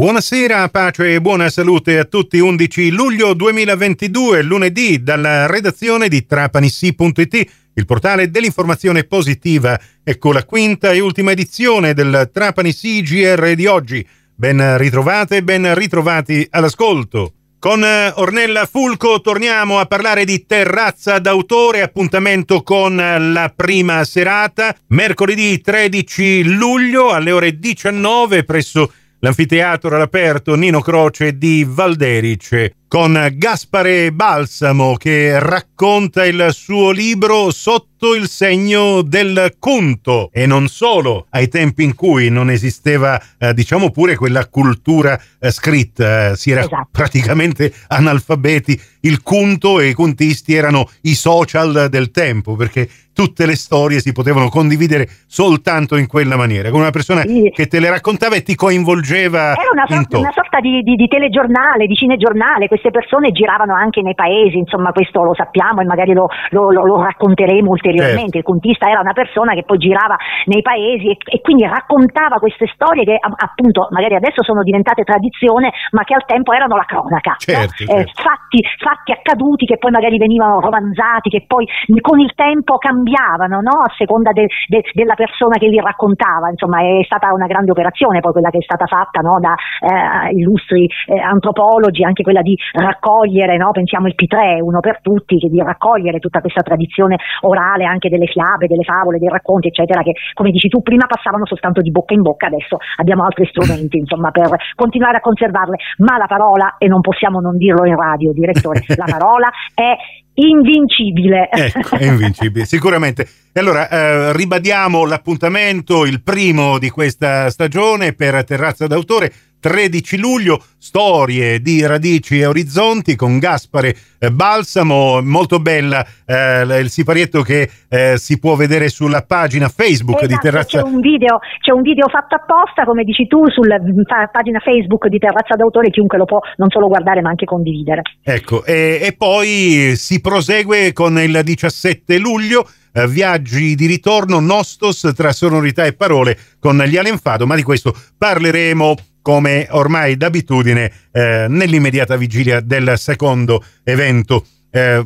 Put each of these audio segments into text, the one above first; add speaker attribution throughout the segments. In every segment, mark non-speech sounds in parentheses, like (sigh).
Speaker 1: Buonasera, pace e buona salute a tutti. 11 luglio 2022, lunedì, dalla redazione di trapanissi.it, il portale dell'informazione positiva. Ecco la quinta e ultima edizione del Trapani GR di oggi. Ben ritrovate ben ritrovati all'ascolto. Con Ornella Fulco torniamo a parlare di terrazza d'autore, appuntamento con la prima serata, mercoledì 13 luglio alle ore 19 presso l'anfiteatro all'aperto Nino Croce di Valderice con Gaspare Balsamo che racconta il suo libro Sotto il segno del conto e non solo ai tempi in cui non esisteva eh, diciamo pure quella cultura eh, scritta, eh, si era esatto. praticamente analfabeti, il conto e i contisti erano i social del tempo perché tutte le storie si potevano condividere soltanto in quella maniera, con una persona sì. che te le raccontava e ti coinvolgeva.
Speaker 2: Era una, sorta, una sorta di, di, di, telegiornale, di cinegiornale, queste persone giravano anche nei paesi, insomma questo lo sappiamo e magari lo, lo, lo, lo racconteremo ulteriormente. Certo. Il contista era una persona che poi girava nei paesi e, e quindi raccontava queste storie che appunto magari adesso sono diventate tradizione, ma che al tempo erano la cronaca.
Speaker 1: Certo,
Speaker 2: no? eh,
Speaker 1: certo.
Speaker 2: fatti, fatti accaduti che poi magari venivano romanzati, che poi con il tempo cambiavano no? a seconda de, de, della persona che li raccontava, insomma è stata una grande operazione poi quella che è stata fatta no? da eh, illustri eh, antropologi, anche quella di raccogliere, no? pensiamo il P3, uno per tutti, che di raccogliere tutta questa tradizione orale anche delle fiabe, delle favole, dei racconti eccetera che come dici tu prima passavano soltanto di bocca in bocca, adesso abbiamo altri strumenti insomma per continuare a conservarle, ma la parola, e non possiamo non dirlo in radio direttore, la parola è invincibile.
Speaker 1: Ecco, invincibile, (laughs) sicuramente. E allora eh, ribadiamo l'appuntamento, il primo di questa stagione per Terrazza d'autore 13 luglio, storie di radici e orizzonti con Gaspare eh, Balsamo, molto bella eh, il siparietto che eh, si può vedere sulla pagina Facebook
Speaker 2: esatto,
Speaker 1: di Terrazza.
Speaker 2: C'è un, video, c'è un video fatto apposta, come dici tu, sulla pagina Facebook di Terrazza d'autore, chiunque lo può non solo guardare ma anche condividere.
Speaker 1: Ecco, e, e poi si prosegue con il 17 luglio eh, viaggi di ritorno Nostos tra sonorità e parole con gli Alenfado, ma di questo parleremo come ormai d'abitudine eh, nell'immediata vigilia del secondo evento. Eh,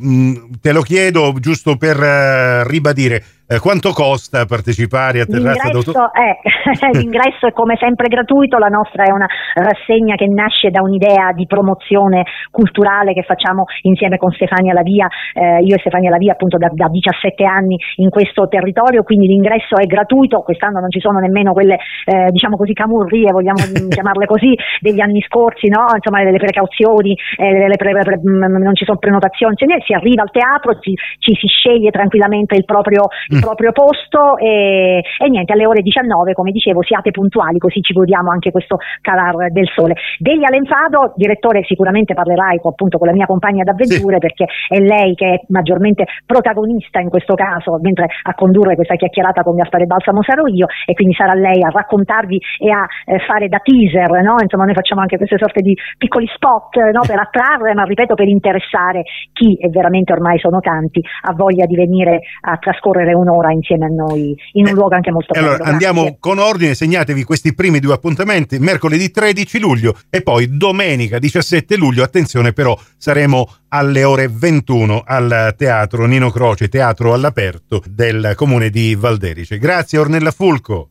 Speaker 1: te lo chiedo giusto per uh, ribadire eh, quanto costa partecipare a Terrazza
Speaker 2: l'ingresso è, (laughs) l'ingresso è come sempre gratuito, la nostra è una rassegna che nasce da un'idea di promozione culturale che facciamo insieme con Stefania Lavia, eh, io e Stefania Lavia appunto da, da, 17 anni in questo territorio, quindi l'ingresso è gratuito, quest'anno non ci sono nemmeno quelle eh, diciamo così camurrie, vogliamo (laughs) chiamarle così, degli anni scorsi, no? insomma le precauzioni, eh, le pre, pre, mm, non ci sono prenotazioni, si arriva al teatro, ci, ci si sceglie tranquillamente il proprio il proprio posto e, e, niente, alle ore 19, come dicevo, siate puntuali così ci godiamo anche questo calar del sole. Degli Alenfado, direttore, sicuramente parlerai appunto con la mia compagna d'avventure sì. perché è lei che è maggiormente protagonista in questo caso, mentre a condurre questa chiacchierata con Gaspare Balsamo sarò io e quindi sarà lei a raccontarvi e a eh, fare da teaser, no? insomma noi facciamo anche queste sorte di piccoli spot no? per attrarre, ma ripeto per interessare chi, e veramente ormai sono tanti, ha voglia di venire a trascorrere un un'ora insieme a noi in un eh, luogo anche molto bello.
Speaker 1: Allora andiamo grazie. con ordine, segnatevi questi primi due appuntamenti, mercoledì 13 luglio e poi domenica 17 luglio, attenzione però saremo alle ore 21 al teatro Nino Croce, teatro all'aperto del comune di Valderice. Grazie Ornella Fulco.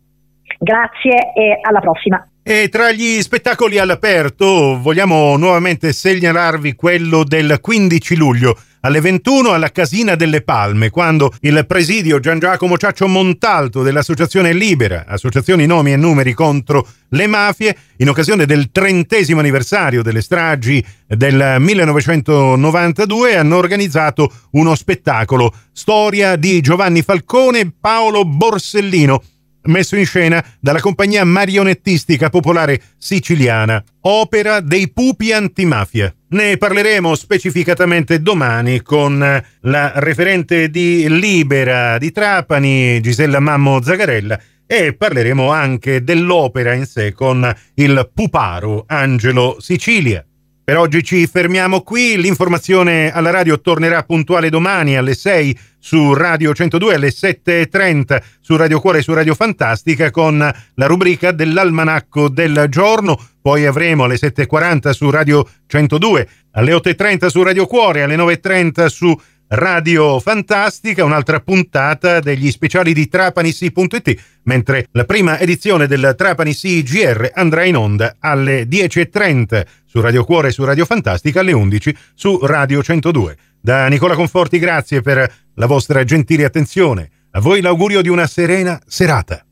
Speaker 2: Grazie e alla prossima.
Speaker 1: E tra gli spettacoli all'aperto vogliamo nuovamente segnalarvi quello del 15 luglio alle 21 alla Casina delle Palme, quando il presidio Gian Giacomo Ciaccio Montalto dell'Associazione Libera, Associazioni Nomi e Numeri contro le Mafie, in occasione del trentesimo anniversario delle stragi del 1992, hanno organizzato uno spettacolo, storia di Giovanni Falcone e Paolo Borsellino, messo in scena dalla compagnia marionettistica popolare siciliana, opera dei pupi antimafia. Ne parleremo specificatamente domani con la referente di Libera di Trapani, Gisella Mammo Zagarella, e parleremo anche dell'opera in sé con il puparo Angelo Sicilia. Per oggi ci fermiamo qui, l'informazione alla radio tornerà puntuale domani alle 6 su Radio 102 alle 7.30 su Radio Cuore e su Radio Fantastica con la rubrica dell'almanacco del giorno, poi avremo alle 7.40 su Radio 102, alle 8.30 su Radio Cuore, alle 9.30 su Radio Fantastica, un'altra puntata degli speciali di Trapanissi.it, mentre la prima edizione del Trapanissi GR andrà in onda alle 10.30 su Radio Cuore e su Radio Fantastica, alle 11 su Radio 102. Da Nicola Conforti grazie per la vostra gentile attenzione. A voi l'augurio di una serena serata.